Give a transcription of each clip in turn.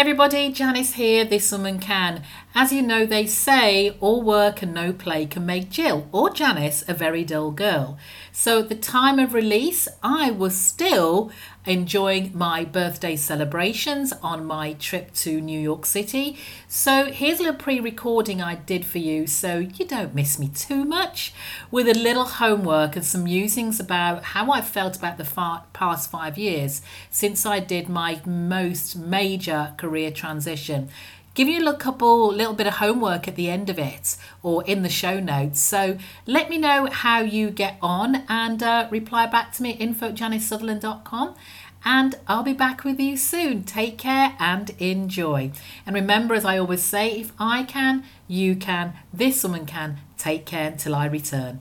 Everybody, Janice here, This Woman Can. As you know, they say all work and no play can make Jill or Janice a very dull girl. So at the time of release, I was still enjoying my birthday celebrations on my trip to New York City. So here's a little pre recording I did for you so you don't miss me too much with a little homework and some musings about how I felt about the far, past five years since I did my most major career transition give you a couple little bit of homework at the end of it or in the show notes. So let me know how you get on and uh, reply back to me info at and I'll be back with you soon. Take care and enjoy. And remember, as I always say, if I can, you can, this woman can. Take care until I return.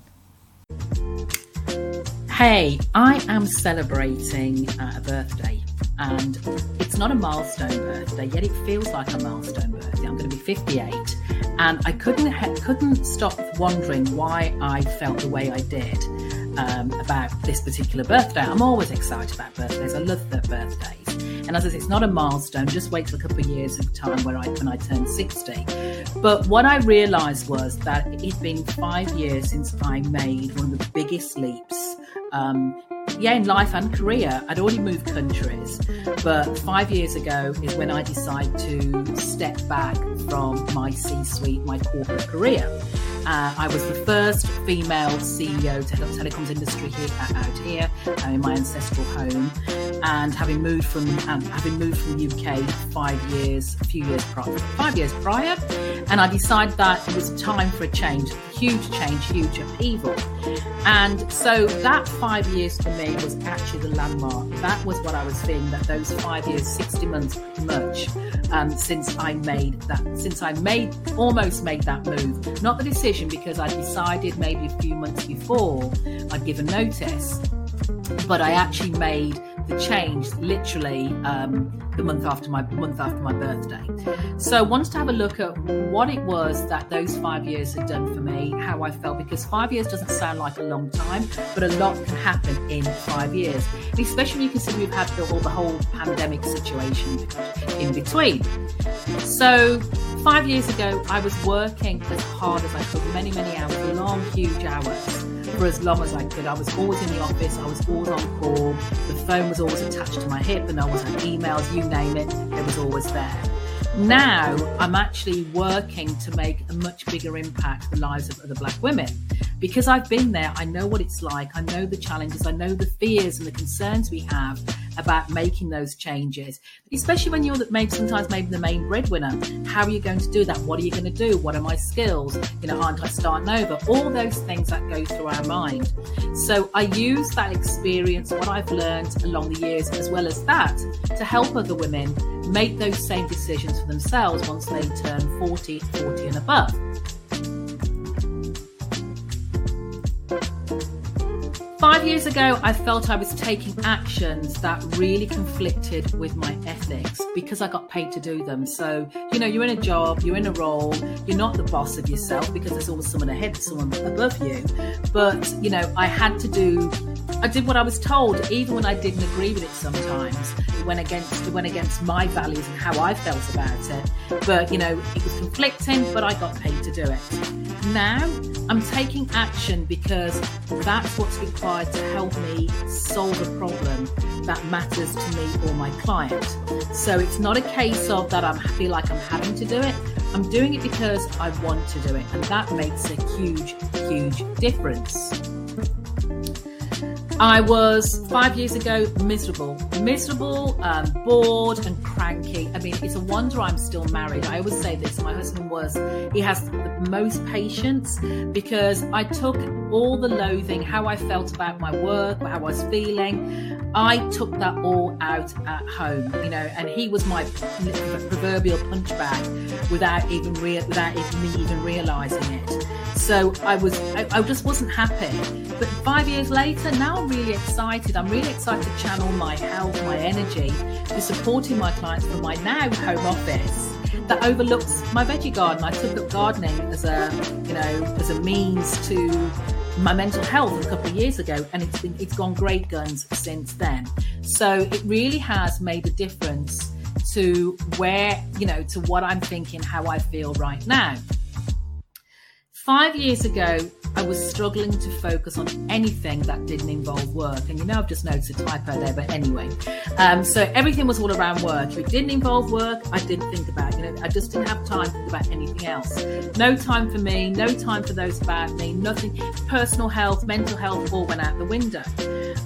Hey, I am celebrating uh, a birthday and it's not a milestone birthday yet. It feels like a milestone birthday. I'm going to be 58 and i couldn't couldn't stop wondering why i felt the way i did um, about this particular birthday. I'm always excited about birthdays. I love their birthdays. And as i it's not a milestone. Just wait till a couple of years of time where i when i turn 60 but what i realized was that it's been five years since i made one of the biggest leaps um, yeah, in life and career. I'd already moved countries, but five years ago is when I decided to step back from my C suite, my corporate career. Uh, I was the first female CEO to head up telecoms industry here out here uh, in my ancestral home, and having moved from um, having moved from the UK five years, a few years prior, five years prior, and I decided that it was time for a change, huge change, huge upheaval. And so that five years for me was actually the landmark. That was what I was feeling. That those five years, sixty months, much, um, since I made that, since I made almost made that move. Not the decision because I decided maybe a few months before I'd given notice, but I actually made the change literally um, the month after my month after my birthday. So I wanted to have a look at what it was that those five years had done for me, how I felt, because five years doesn't sound like a long time, but a lot can happen in five years, especially when you consider we've had the, all the whole pandemic situation in between. So five years ago, I was working as hard as I could, many, many hours, long, huge hours for as long as I could. I was always in the office, I was always on call, the phone was always attached to my hip, and I was on emails, you name it, it was always there. Now I'm actually working to make a much bigger impact the lives of other black women. Because I've been there, I know what it's like, I know the challenges, I know the fears and the concerns we have about making those changes, especially when you're maybe sometimes maybe the main breadwinner. How are you going to do that? What are you going to do? What are my skills? You know, aren't I starting over? All those things that go through our mind. So I use that experience, what I've learned along the years, as well as that, to help other women make those same decisions for themselves once they turn 40, 40 and above. Five years ago, I felt I was taking actions that really conflicted with my ethics because I got paid to do them. So, you know, you're in a job, you're in a role, you're not the boss of yourself because there's always someone ahead, someone above you. But, you know, I had to do, I did what I was told, even when I didn't agree with it sometimes. It went against, it went against my values and how I felt about it. But, you know, it was conflicting, but I got paid to do it. Now, I'm taking action because that's what's required to help me solve a problem that matters to me or my client. So it's not a case of that I feel like I'm having to do it. I'm doing it because I want to do it, and that makes a huge, huge difference. I was five years ago miserable, miserable, um, bored, and cranky. I mean, it's a wonder I'm still married. I always say this. My husband was, he has the most patience because I took all the loathing, how I felt about my work, how I was feeling. I took that all out at home, you know, and he was my proverbial punch bag without even rea- without me even realizing it. So I was, I, I, just wasn't happy. But five years later, now I'm really excited. I'm really excited to channel my health, my energy to supporting my clients from my now home office that overlooks my veggie garden. I took up gardening as a, you know, as a means to my mental health a couple of years ago, and it's been, it's gone great guns since then. So it really has made a difference to where, you know, to what I'm thinking, how I feel right now. Five years ago, I was struggling to focus on anything that didn't involve work. And you know, I've just noticed a typo there, but anyway. Um, so everything was all around work. If it didn't involve work, I didn't think about it. You know, I just didn't have time to think about anything else. No time for me, no time for those about me, nothing. Personal health, mental health all went out the window.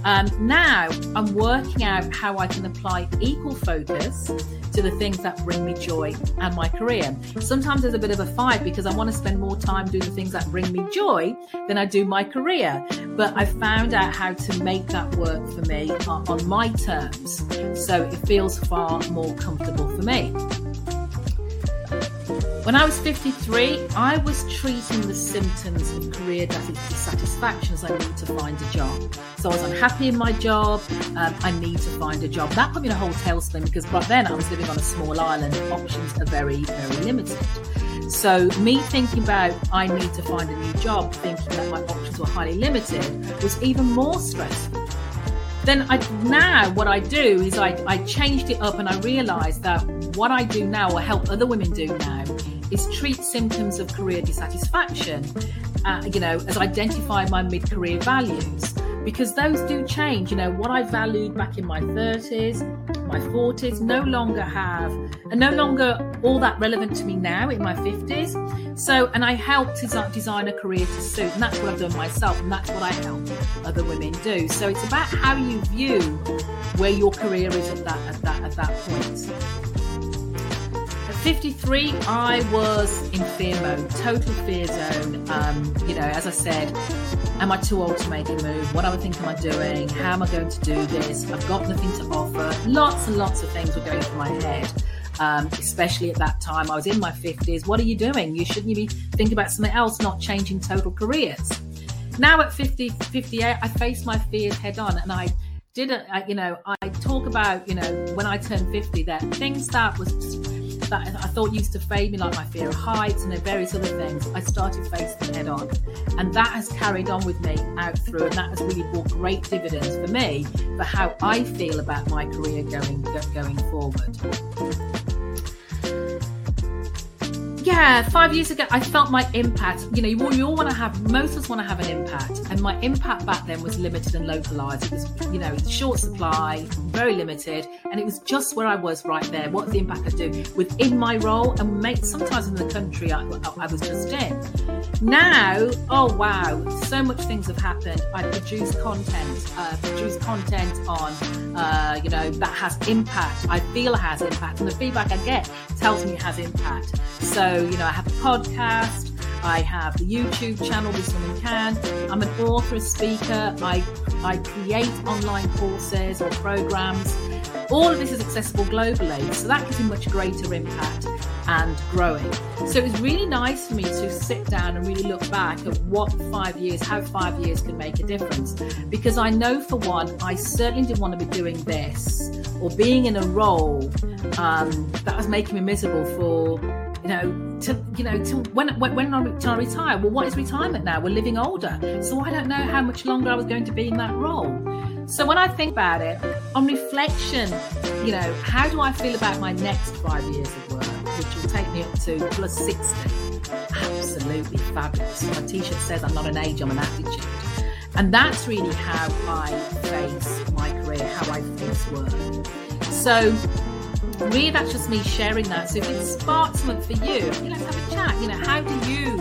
Um, now I'm working out how I can apply equal focus to the things that bring me joy and my career. Sometimes there's a bit of a fight because I want to spend more time doing the things that bring me joy than I do my career. But I found out how to make that work for me on my terms. So it feels far more comfortable for me. When I was 53, I was treating the symptoms of career dissatisfaction as I need to find a job. So I was unhappy in my job. Um, I need to find a job. That put me in a whole tailspin because by then I was living on a small island. Options are very, very limited. So me thinking about I need to find a new job, thinking that my options were highly limited, was even more stressful then I now what I do is I, I changed it up and I realized that what I do now or help other women do now is treat symptoms of career dissatisfaction, uh, you know, as identify my mid-career values because those do change. You know, what I valued back in my 30s, my 40s, no longer have, and no longer all that relevant to me now in my 50s. So, and I help design a career to suit, and that's what I've done myself, and that's what I help other women do. So it's about how you view where your career is at that at that at that point. 53, I was in fear mode, total fear zone. Um, you know, as I said, am I too old to make a move? What other things am I doing? How am I going to do this? I've got nothing to offer. Lots and lots of things were going through my head. Um, especially at that time, I was in my 50s. What are you doing? You shouldn't be thinking about something else, not changing total careers. Now at 50, 58, I face my fears head on and I didn't, you know, I talk about, you know, when I turned 50, that things that was that I thought used to fade me, like my fear of heights and various other things, I started facing head on. And that has carried on with me out through, and that has really brought great dividends for me for how I feel about my career going going forward yeah, five years ago, I felt my impact. You know, you, all want to have, most of us want to have an impact. And my impact back then was limited and localized. It was, you know, short supply, very limited. And it was just where I was right there. What the impact I do within my role and make, sometimes in the country I, I was just in. Now, oh wow, so much things have happened. I produce content, uh, produce content on, uh, you know, that has impact. I feel it has impact. And the feedback I get tells me it has impact. So, you know, I have a podcast. I have the YouTube channel, This Woman Can. I'm an author, a speaker. I, I create online courses or programs. All of this is accessible globally, so that gives me much greater impact and growing. So it was really nice for me to sit down and really look back at what five years, how five years can make a difference. Because I know for one, I certainly didn't want to be doing this or being in a role um, that was making me miserable for you know, to you know, to when when when I, I retire. Well, what is retirement now? We're living older, so I don't know how much longer I was going to be in that role. So when I think about it, on reflection, you know, how do I feel about my next five years of work, which will take me up to plus sixty? Absolutely fabulous. My T-shirt says I'm not an age, I'm an attitude. And that's really how I face my career, how I face work. So really that's just me sharing that so if it sparks something for you let's have a chat you know how do you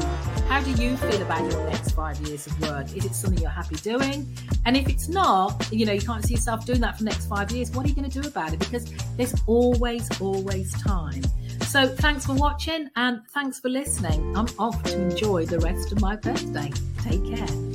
how do you feel about your next five years of work is it something you're happy doing and if it's not you know you can't see yourself doing that for the next five years what are you going to do about it because there's always always time so thanks for watching and thanks for listening. I'm off to enjoy the rest of my birthday. Take care